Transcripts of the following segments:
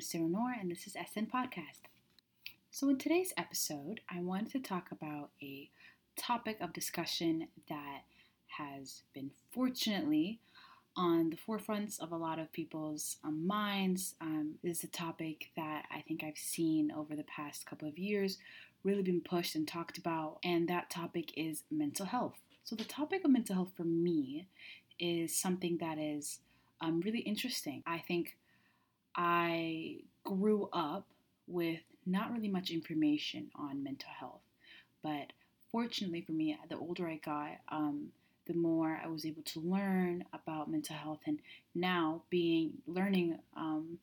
is Sarah Nora, and this is SN Podcast. So, in today's episode, I wanted to talk about a topic of discussion that has been fortunately on the forefronts of a lot of people's um, minds. Um, this is a topic that I think I've seen over the past couple of years really been pushed and talked about, and that topic is mental health. So, the topic of mental health for me is something that is um, really interesting. I think I grew up with not really much information on mental health, but fortunately for me, the older I got, um, the more I was able to learn about mental health, and now being learning um,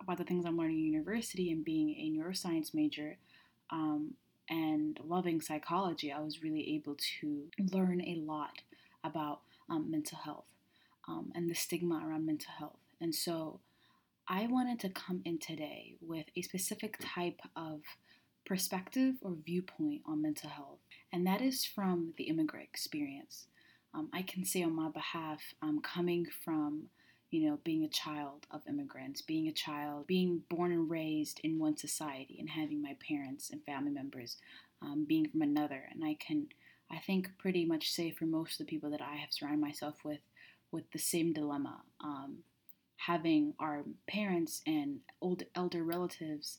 about the things I'm learning in university and being a neuroscience major. Um, and loving psychology, I was really able to learn a lot about um, mental health um, and the stigma around mental health. And so I wanted to come in today with a specific type of perspective or viewpoint on mental health, and that is from the immigrant experience. Um, I can say on my behalf, I'm coming from you know, being a child of immigrants, being a child, being born and raised in one society, and having my parents and family members um, being from another. And I can, I think, pretty much say for most of the people that I have surrounded myself with, with the same dilemma. Um, having our parents and old elder relatives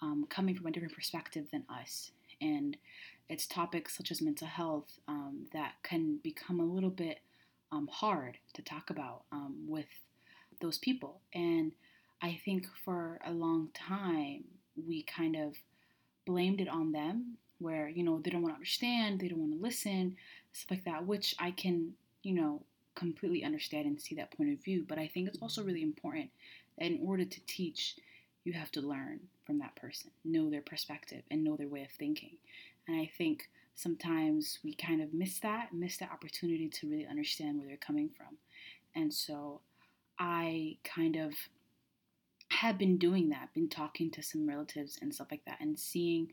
um, coming from a different perspective than us. And it's topics such as mental health um, that can become a little bit um, hard to talk about um, with those people. And I think for a long time, we kind of blamed it on them, where, you know, they don't want to understand, they don't want to listen, stuff like that, which I can, you know, completely understand and see that point of view. But I think it's also really important that in order to teach, you have to learn from that person, know their perspective, and know their way of thinking. And I think sometimes we kind of miss that, miss that opportunity to really understand where they're coming from. And so I kind of have been doing that, been talking to some relatives and stuff like that, and seeing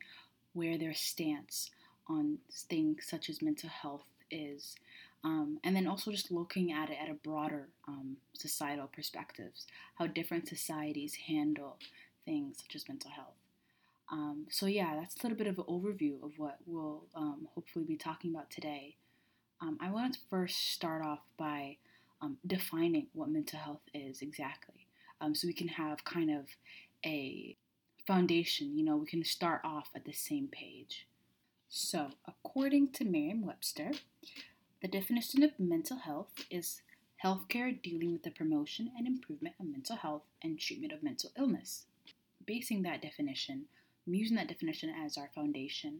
where their stance on things such as mental health is. Um, and then also just looking at it at a broader um, societal perspectives, how different societies handle things such as mental health. Um, so yeah, that's a little bit of an overview of what we'll um, hopefully be talking about today. Um, I want to first start off by um, defining what mental health is exactly, so we can have kind of a foundation. You know, we can start off at the same page. So, according to Merriam-Webster, the definition of mental health is healthcare dealing with the promotion and improvement of mental health and treatment of mental illness. Basing that definition, using that definition as our foundation.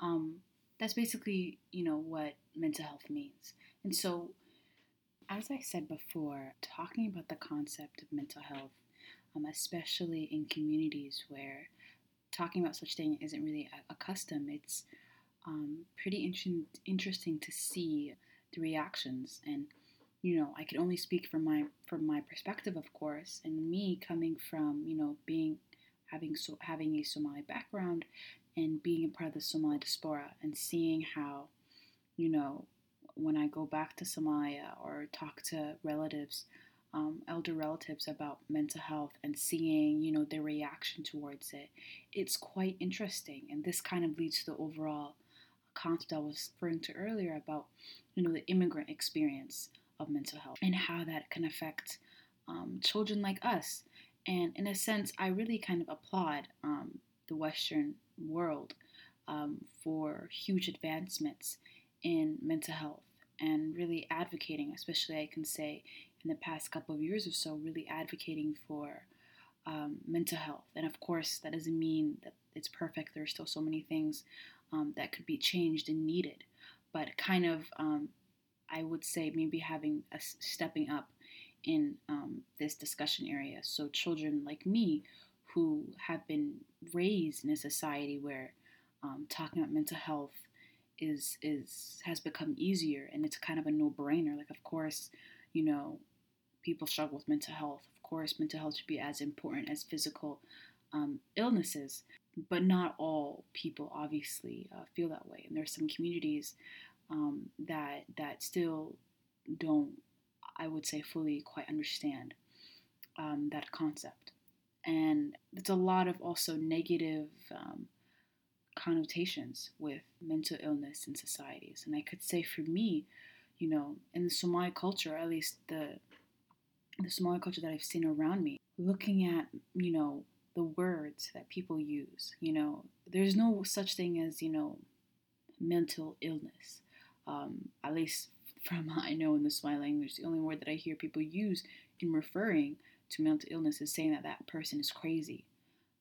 Um, that's basically, you know, what mental health means. And so, as I said before, talking about the concept of mental health, um, especially in communities where talking about such thing isn't really a custom, it's um, pretty in- interesting to see the reactions. And you know i can only speak from my from my perspective of course. And me coming from you know being having so having a somali background and being a part of the somali diaspora and seeing how you know when i go back to somalia or talk to relatives um, elder relatives about mental health and seeing you know their reaction towards it it's quite interesting. And this kind of leads to the overall concept I was referring to earlier about, you know, the immigrant experience of mental health and how that can affect um, children like us. And in a sense, I really kind of applaud um, the Western world um, for huge advancements in mental health and really advocating, especially I can say in the past couple of years or so, really advocating for um, mental health. And of course, that doesn't mean that it's perfect. There are still so many things um, that could be changed and needed. But kind of, um, I would say maybe having a stepping up in um, this discussion area. So children like me who have been raised in a society where um, talking about mental health is is has become easier and it's kind of a no-brainer. Like of course, you know, people struggle with mental health. Of course, mental health should be as important as physical um, illnesses but not all people obviously uh, feel that way. And there's some communities um, that that still don't, I would say, fully quite understand um, that concept. And there's a lot of also negative um, connotations with mental illness in societies. And I could say for me, you know, in the Somali culture, at least the the Somali culture that I've seen around me, looking at, you know, the words that people use, you know, there's no such thing as, you know, mental illness. Um, at least from I know in the Somali language, the only word that I hear people use in referring to mental illness is saying that that person is crazy.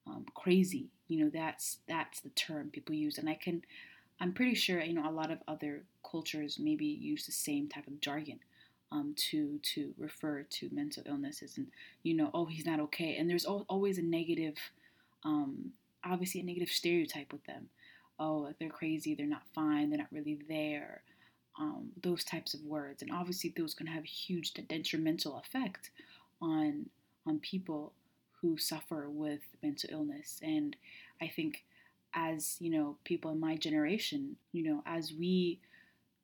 Um, crazy, you know, that's that's the term people use, and I can, I'm pretty sure, you know, a lot of other cultures maybe use the same type of jargon um, to to refer to mental illnesses and you know oh he's not okay. And there's always a negative um, obviously a negative stereotype with them. Oh they're crazy they're not fine they're not really there um, those types of words. And obviously those can have a huge detrimental effect on on people who suffer with mental illness. And i think as you know people in my generation you know as we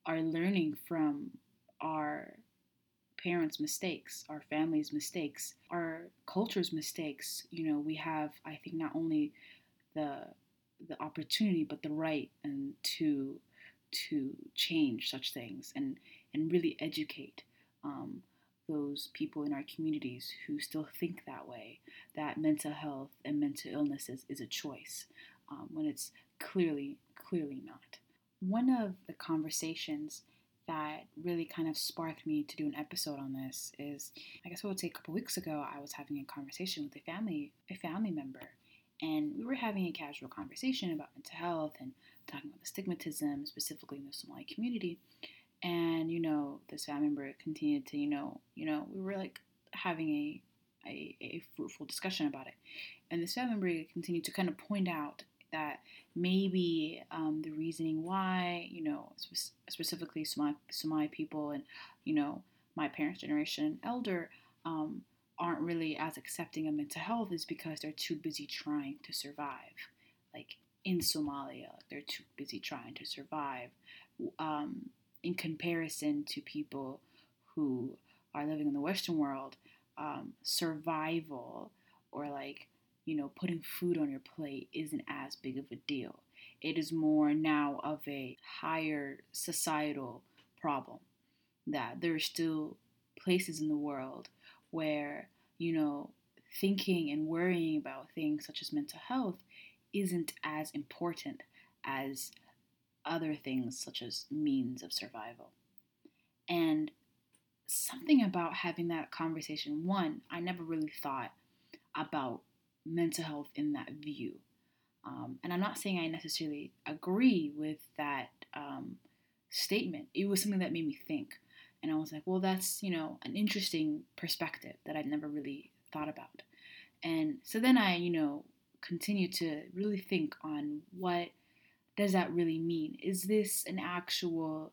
are learning from our parents' mistakes, our families' mistakes, our culture's mistakes. You know, we have, I think, not only the the opportunity but the right and to to change such things and and really educate um, those people in our communities who still think that way that mental health and mental illness is, is a choice um, when it's clearly clearly not one of the conversations that really kind of sparked me to do an episode on this is I guess I would say a couple weeks ago I was having a conversation with a family a family member. And we were having a casual conversation about mental health and talking about the stigmatism specifically in the Somali community. And you know this family member continued to you know you know we were like having a a, a fruitful discussion about it. And this family member continued to kind of point out that maybe um, the reasoning why, you know, spe- specifically Somali, Somali people and, you know, my parents' generation elder um, aren't really as accepting of mental health is because they're too busy trying to survive. Like in Somalia, they're too busy trying to survive um, in comparison to people who are living in the Western world. Um, survival or like you know, putting food on your plate isn't as big of a deal. It is more now of a higher societal problem that there are still places in the world where, you know, thinking and worrying about things such as mental health isn't as important as other things such as means of survival. And something about having that conversation, one, I never really thought about mental health in that view. Um, and I'm not saying I necessarily agree with that um, statement. It was something that made me think. And I was like, well, that's, you know, an interesting perspective that I'd never really thought about. And so then I, you know, continue to really think on what does that really mean? Is this an actual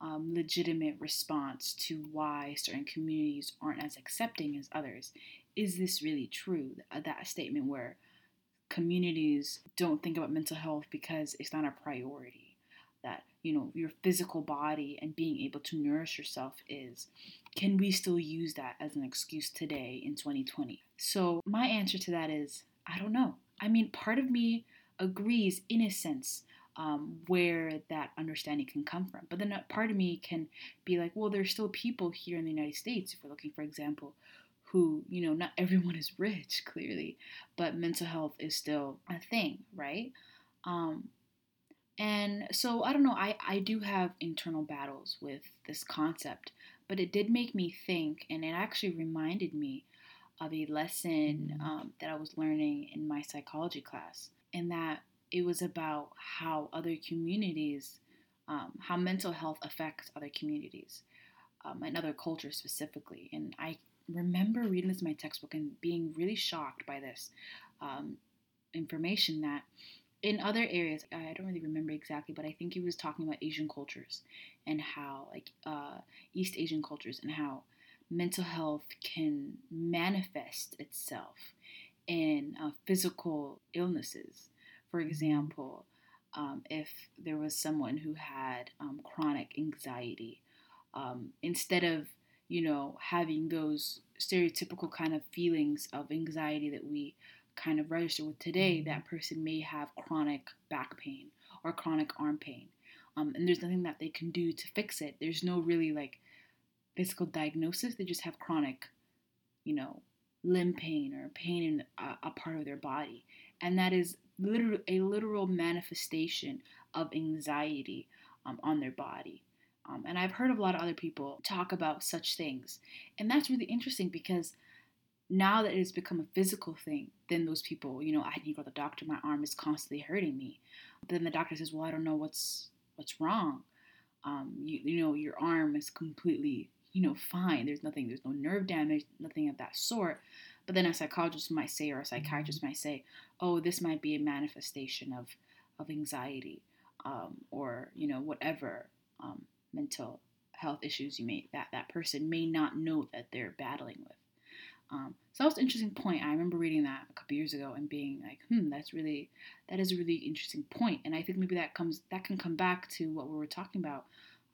um, legitimate response to why certain communities aren't as accepting as others? Is this really true? Uh, that statement where communities don't think about mental health because it's not a priority. That, you know, your physical body and being able to nourish yourself is. Can we still use that as an excuse today in 2020? So, my answer to that is I don't know. I mean, part of me agrees in a sense um, where that understanding can come from. But then part of me can be like, well, there's still people here in the United States, if we're looking, for example, who, you know, not everyone is rich, clearly, but mental health is still a thing, right? Um, and so I don't know, I, I do have internal battles with this concept, but it did make me think, and it actually reminded me of a lesson mm-hmm. um, that I was learning in my psychology class, and that it was about how other communities, um, how mental health affects other communities um, and other cultures specifically. And I remember reading this in my textbook and being really shocked by this um, information that in other areas, I don't really remember exactly, but I think he was talking about Asian cultures and how, like, uh, East Asian cultures and how mental health can manifest itself in uh, physical illnesses. For mm-hmm. example, um, if there was someone who had um, chronic anxiety, um, instead of you know, having those stereotypical kind of feelings of anxiety that we kind of register with today, mm-hmm. that person may have chronic back pain or chronic arm pain. Um, and there's nothing that they can do to fix it. There's no really like physical diagnosis. They just have chronic, you know, limb pain or pain in a, a part of their body. And that is literal, a literal manifestation of anxiety um, on their body. Um, and I've heard of a lot of other people talk about such things. And that's really interesting because now that it has become a physical thing, then those people, you know, I need to go to the doctor, my arm is constantly hurting me. Then the doctor says, Well, I don't know what's what's wrong. Um, you, you know, your arm is completely, you know, fine. There's nothing, there's no nerve damage, nothing of that sort. But then a psychologist might say, or a psychiatrist might say, oh, this might be a manifestation of, of anxiety um, or, you know, whatever um, mental health issues you may, that that person may not know that they're battling with. Um, so that was an interesting point. I remember reading that a couple years ago and being like, hmm, that's really, that is a really interesting point. And I think maybe that comes, that can come back to what we were talking about,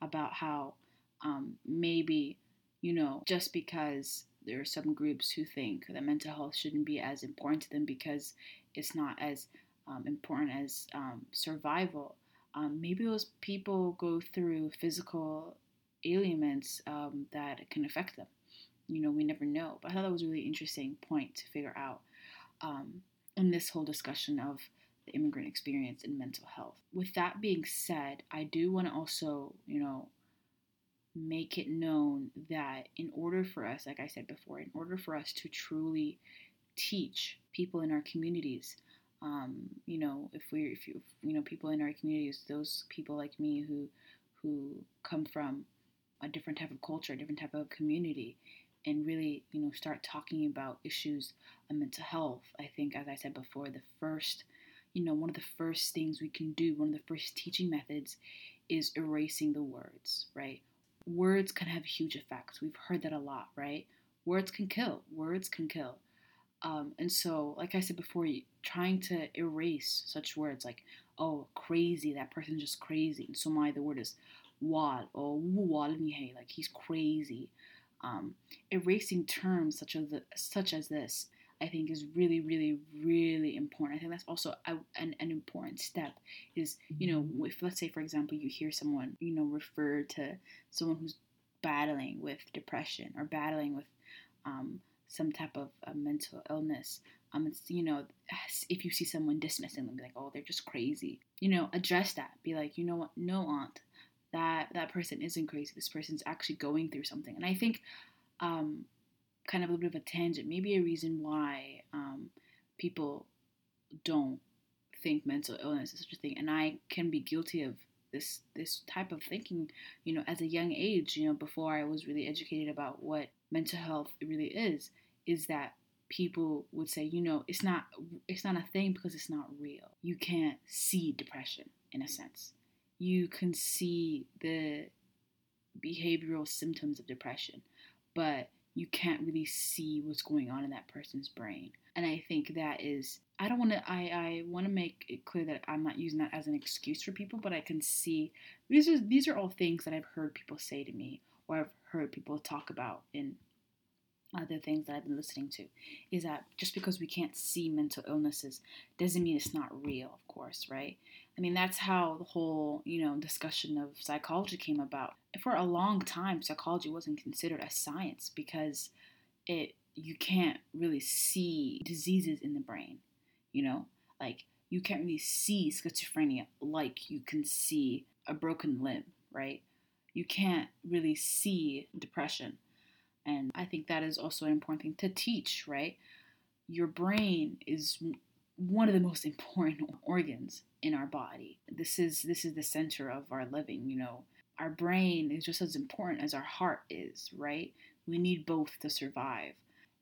about how um, maybe, you know, just because there are some groups who think that mental health shouldn't be as important to them because it's not as um, important as um, survival. Um, maybe those people go through physical ailments um, that can affect them. You know, we never know. But I thought that was a really interesting point to figure out um, in this whole discussion of the immigrant experience and mental health. With that being said, I do want to also, you know, make it known that in order for us, like I said before, in order for us to truly teach people in our communities, um, you know, if we, if you, you know, people in our communities, those people like me who, who come from a different type of culture, a different type of community, and really, you know, start talking about issues of mental health. I think, as I said before, the first, you know, one of the first things we can do, one of the first teaching methods, is erasing the words, right? words can have huge effects. We've heard that a lot, right? Words can kill. Words can kill. Um, and so, like I said before, trying to erase such words like, oh, crazy, that person's just crazy. So my the word is wal or wal like he's crazy. Um, erasing terms such as the, such as this I think is really, really, really important. I think that's also a, an, an important step is, you know, mm-hmm. if let's say, for example, you hear someone, you know, refer to someone who's battling with depression or battling with um, some type of mental illness. Um, it's, you know, if you see someone dismissing them, be like, oh, they're just crazy. You know, address that. Be like, you know what? No, aunt, that that person isn't crazy. This person's actually going through something. And I think um, kind of a little bit of a tangent, maybe a reason why um, people don't think mental illness is such a thing, and I can be guilty of this this type of thinking, you know, as a young age, you know, before I was really educated about what mental health really is, is that people would say, you know, it's not it's not a thing because it's not real. You can't see depression in a sense. You can see the behavioral symptoms of depression, but you can't really see what's going on in that person's brain. And I think that is I don't want to I I want to make it clear that I'm not using that as an excuse for people, but I can see these are these are all things that I've heard people say to me or I've heard people talk about in other things that I've been listening to is that just because we can't see mental illnesses doesn't mean it's not real, of course, right? I mean, that's how the whole, you know, discussion of psychology came about. For a long time, psychology wasn't considered a science because it you can't really see diseases in the brain, you know? Like you can't really see schizophrenia like you can see a broken limb, right? You can't really see depression. And I think that is also an important thing to teach, right? Your brain is one of the most important organs in our body. This is this is the center of our living, you know. Our brain is just as important as our heart is, right? We need both to survive.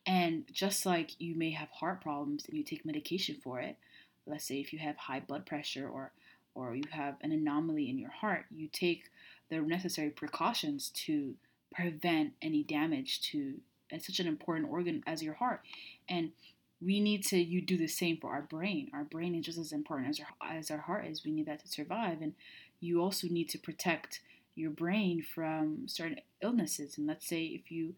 And just like you may have heart problems and you take medication for it, let's say if you have high blood pressure or or you have an anomaly in your heart, you take the necessary precautions to prevent any damage to such an important organ as your heart. And we need to you do the same for our brain. Our brain is just as important as our as our heart is. We need that to survive, and you also need to protect your brain from certain illnesses. And let's say if you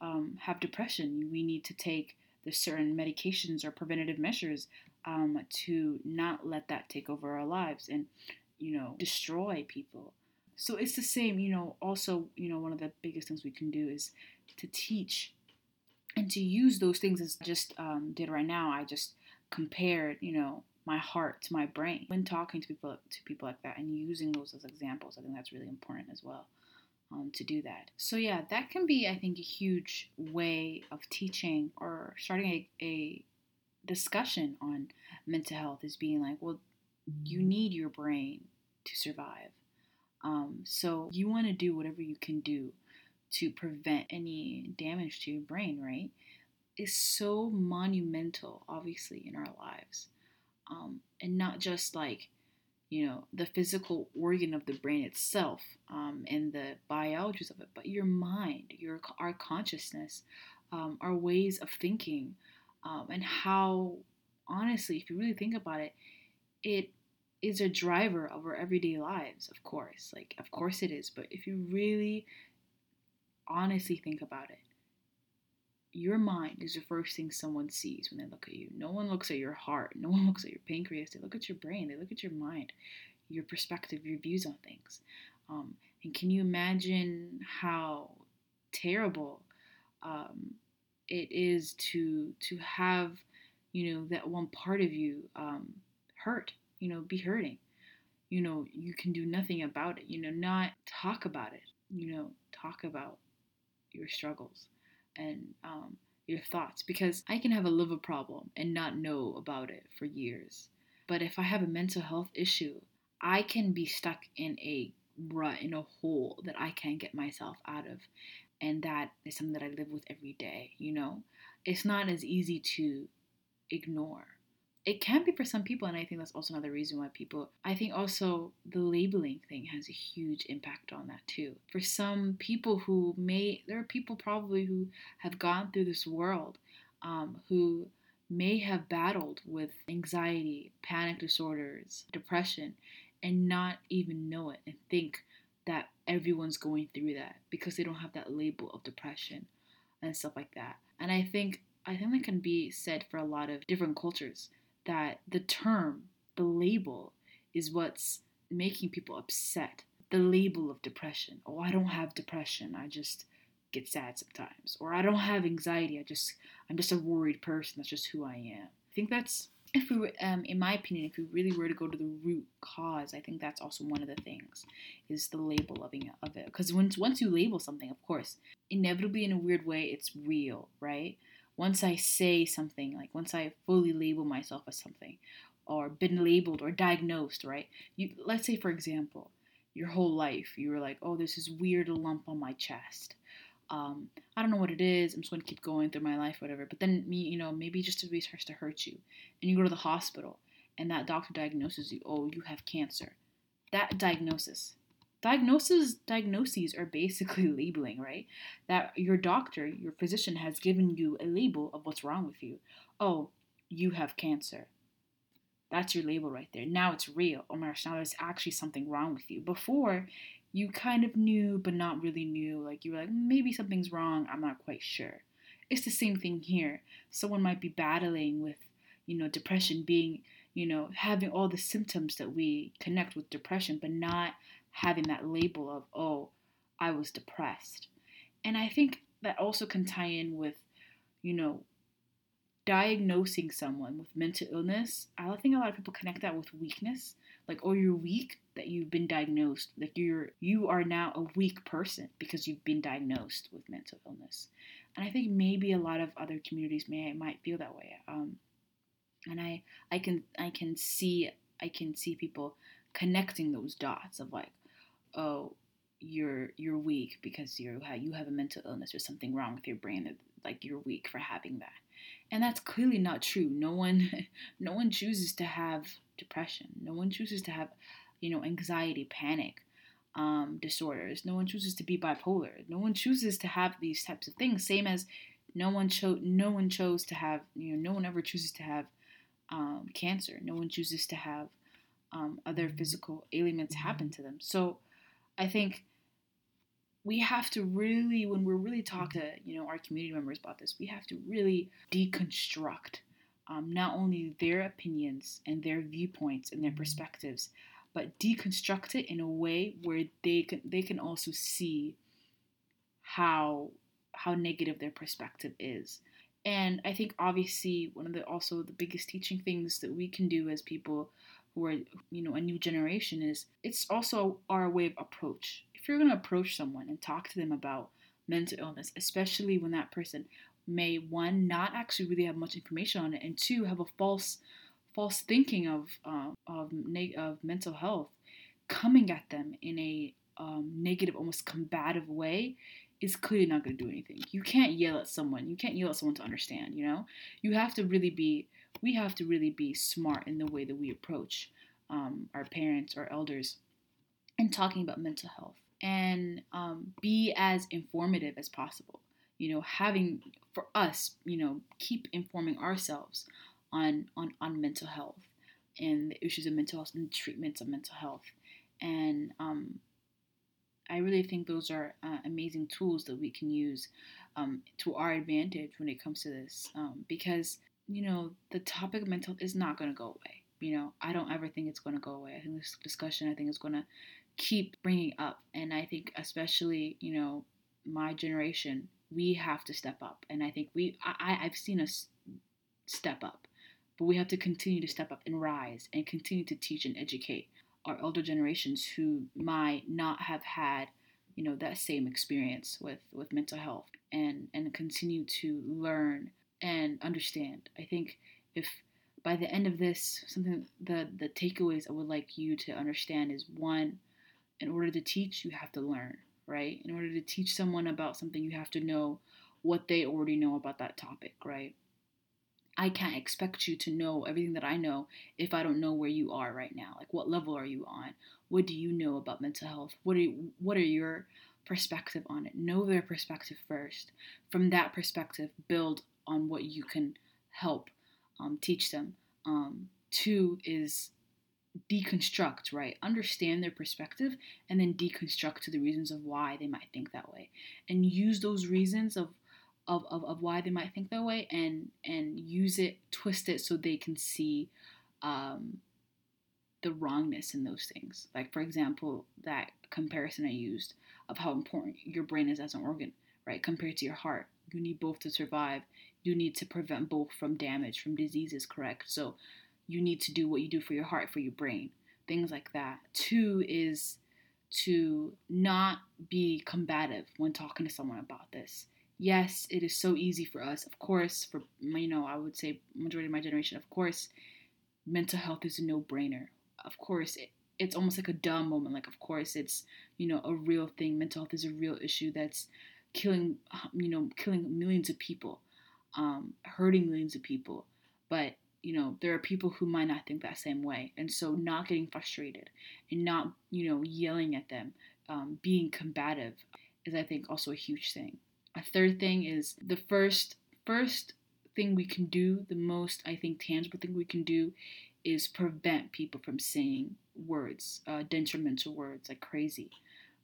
um, have depression, we need to take the certain medications or preventative measures um, to not let that take over our lives and, you know, destroy people. So it's the same, you know, also, you know, one of the biggest things we can do is to teach and to use those things as I just um, did right now. I just compared, you know, my heart to my brain when talking to people to people like that and using those as examples. I think that's really important as well um, to do that. So yeah, that can be I think a huge way of teaching or starting a, a discussion on mental health is being like, well, you need your brain to survive. Um, so you want to do whatever you can do to prevent any damage to your brain, right? Is so monumental, obviously, in our lives um, and not just like you know the physical organ of the brain itself um, and the biologies of it but your mind your our consciousness um, our ways of thinking um, and how honestly if you really think about it it is a driver of our everyday lives of course like of course it is but if you really honestly think about it your mind is the first thing someone sees when they look at you. No one looks at your heart. No one looks at your pancreas. They look at your brain. They look at your mind, your perspective, your views on things. Um, and can you imagine how terrible um, it is to to have, you know, that one part of you um, hurt. You know, be hurting. You know, you can do nothing about it. You know, not talk about it. You know, talk about your struggles and um, your thoughts because I can have a liver problem and not know about it for years. But if I have a mental health issue, I can be stuck in a rut, in a hole that I can't get myself out of. And that is something that I live with every day, you know? It's not as easy to ignore it can be for some people and i think that's also another reason why people i think also the labeling thing has a huge impact on that too. For some people who may there are people probably who have gone through this world um, who may have battled with anxiety panic disorders depression and not even know it and think that everyone's going through that because they don't have that label of depression and stuff like that. And i think I think that can be said for a lot of different cultures that the term, the label, is what's making people upset. The label of depression. Oh, I don't have depression. I just get sad sometimes. Or I don't have anxiety. I just I'm just a worried person. That's just who I am. I think that's if we were, um, in my opinion, if we really were to go to the root cause, I think that's also one of the things is the label of it. Because once once you label something, of course, inevitably in a weird way, it's real, right? Once I say something, like once I fully label myself as something, or been labeled or diagnosed, right? You let's say for example, your whole life you were like, oh, there's this is weird lump on my chest. Um, I don't know what it is. I'm just going to keep going through my life, whatever. But then me, you know, maybe just really starts to hurt you, and you go to the hospital, and that doctor diagnoses you, oh, you have cancer. That diagnosis diagnoses diagnoses are basically labeling right? That your doctor your physician has given you a label of what's wrong with you. Oh you have cancer. That's your label right there. Now it's real. Oh my gosh now there's actually something wrong with you. Before you kind of knew but not really knew. Like you were like maybe something's wrong. I'm not quite sure. It's the same thing here. Someone might be battling with you know depression being you know having all the symptoms that we connect with depression but not having that label of, oh, I was depressed. And I think that also can tie in with, you know, diagnosing someone with mental illness. I think a lot of people connect that with weakness. Like, oh, you're weak that you've been diagnosed. Like you're you are now a weak person because you've been diagnosed with mental illness. And I think maybe a lot of other communities may might feel that way. Um, and I I can I can see I can see people connecting those dots of like, oh, you're you're weak because you you have a mental illness or something wrong with your brain like you're weak for having that. And that's clearly not true. No one no one chooses to have depression. No one chooses to have you know anxiety panic um, disorders. No one chooses to be bipolar. No one chooses to have these types of things. Same as no one chose no one chose to have you know no one ever chooses to have um, cancer. No one chooses to have um, other physical ailments happen to them. So I think we have to really when we're really talking to you know our community members about this we have to really deconstruct um, not only their opinions and their viewpoints and their perspectives but deconstruct it in a way where they can they can also see how how negative their perspective is. And i think obviously one of the also the biggest teaching things that we can do as people who are you know a new generation is it's also our way of approach. If you're going to approach someone and talk to them about mental illness especially when that person may one not actually really have much information on it and two have a false false thinking of uh, of, of mental health coming at them in a um, negative almost combative way is clearly not going to do anything. You can't yell at someone. You can't yell at someone to understand you know? You have to really be we have to really be smart in the way that we approach um, our parents or elders and talking about mental health. And um, be as informative as possible. You know having for us you know keep informing ourselves on on on mental health and the issues of mental health and treatments of mental health. And um, I really think those are uh, amazing tools that we can use um, to our advantage when it comes to this um, because you know the topic of mental is not going to go away. You know I don't ever think it's going to go away. I think this discussion I think is going to keep bringing up. And I think especially you know my generation we have to step up. And I think we I, I've seen us step up. But we have to continue to step up and rise and continue to teach and educate our elder generations who might not have had you know that same experience with with mental health and and continue to learn and understand i think if by the end of this something the the takeaways i would like you to understand is one in order to teach you have to learn right in order to teach someone about something you have to know what they already know about that topic right I can't expect you to know everything that I know if I don't know where you are right now. Like what level are you on? What do you know about mental health? What are you, what are your perspective on it? Know their perspective first. From that perspective, build on what you can help um, teach them. Um, two is deconstruct, right? Understand their perspective and then deconstruct to the reasons of why they might think that way. And use those reasons of of, of, of why they might think that way and and use it twist it so they can see um, the wrongness in those things like for example that comparison i used of how important your brain is as an organ right compared to your heart you need both to survive you need to prevent both from damage from diseases correct so you need to do what you do for your heart for your brain things like that two is to not be combative when talking to someone about this yes, it is so easy for us. Of course, for you know, I would say majority of my generation, of course, mental health is a no-brainer. Of course, it, it's almost like a dumb moment. Like, of course, it's you know a real thing. Mental health is a real issue that's killing you know killing millions of people, um, hurting millions of people. But you know there are people who might not think that same way, and so not getting frustrated and not you know yelling at them, um, being combative is I think also a huge thing. A third thing is the first first thing we can do, the most I think tangible thing we can do is prevent people from saying words, uh, detrimental words like crazy.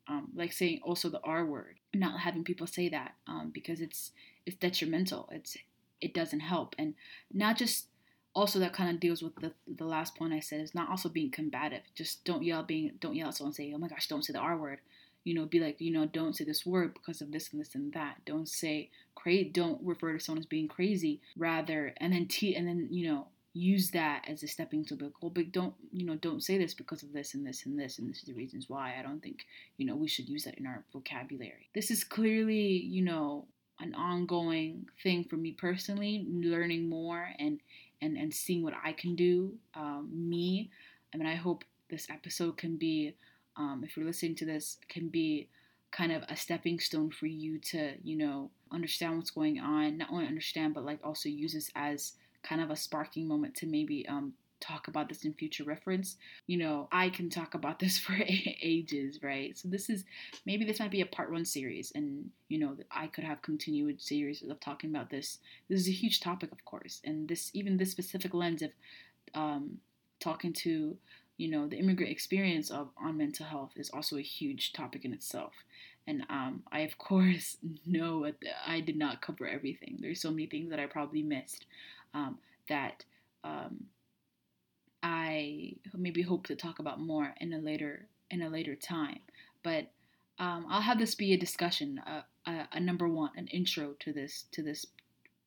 Um, like saying also the R word, not having people say that um, because it's it's detrimental. It's it doesn't help, and not just also that kind of deals with the the last point I said is not also being combative. Just don't yell being don't yell at someone say oh my gosh don't say the R word you know, be like, you know, don't say this word because of this and this and that. Don't say crazy. Don't refer to someone as being crazy. Rather, and then t and then you know use that as a stepping to be like, well, but don't you know, don't say this because of this and this and this and this is the reasons why. I don't think you know we should use that in our vocabulary. This is clearly you know an ongoing thing for me personally, learning more and and and seeing what I can do. Um, me, I mean, I hope this episode can be um, if you're listening to this, can be kind of a stepping stone for you to, you know, understand what's going on. Not only understand, but like also use this as kind of a sparking moment to maybe um, talk about this in future reference. You know, I can talk about this for ages, right? So this is maybe this might be a part one series, and you know, I could have continued series of talking about this. This is a huge topic, of course, and this even this specific lens of um, talking to you know, the immigrant experience of on mental health is also a huge topic in itself. And um, I, of course, know that I did not cover everything. There's so many things that I probably missed um, that um, I maybe hope to talk about more in a later in a later time. But um, I'll have this be a discussion, a, a, a, number one, an intro to this to this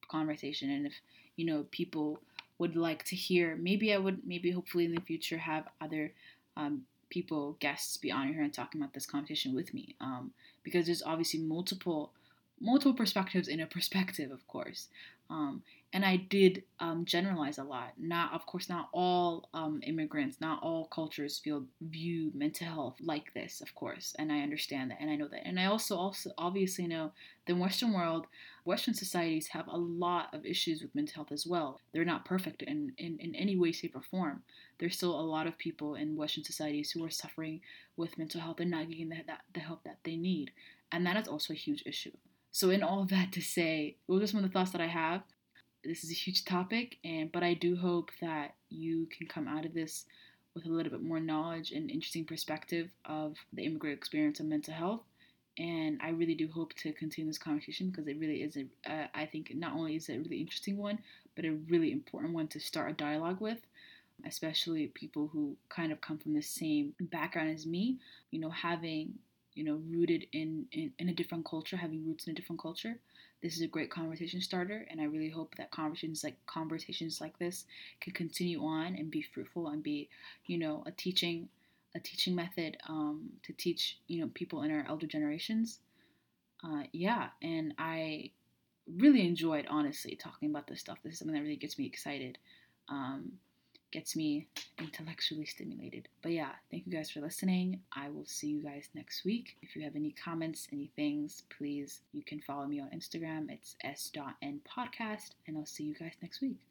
conversation. And if you know people would like to hear, maybe I would, maybe hopefully in the future have other um, people, guests, be on here and talking about this conversation with me, um, because there's obviously multiple multiple perspectives in a perspective, of course. Um, and I did um, generalize a lot. Not, of course, not all um, immigrants, not all cultures feel view mental health like this, of course. And I understand that, and I know that. And I also, also obviously know the Western world, Western societies have a lot of issues with mental health as well. They're not perfect in, in, in any way, shape, or form. There's still a lot of people in Western societies who are suffering with mental health and not getting the, that, the help that they need. And that is also a huge issue. So, in all that to say, those are some of the thoughts that I have this is a huge topic, and but I do hope that you can come out of this with a little bit more knowledge and interesting perspective of the immigrant experience of mental health. And I really do hope to continue this conversation because it really is, a, uh, I think, not only is it a really interesting one, but a really important one to start a dialogue with, especially people who kind of come from the same background as me. You know, having you know rooted in, in in a different culture, having roots in a different culture this is a great conversation starter and i really hope that conversations like conversations like this can continue on and be fruitful and be you know a teaching a teaching method um, to teach you know people in our elder generations. Uh, yeah and i really enjoyed honestly talking about this stuff. This is something that really gets me excited. Um, gets me intellectually stimulated. But yeah, thank you guys for listening. I will see you guys next week. If you have any comments, any things, please, you can follow me on Instagram. It's s.n podcast, and I'll see you guys next week.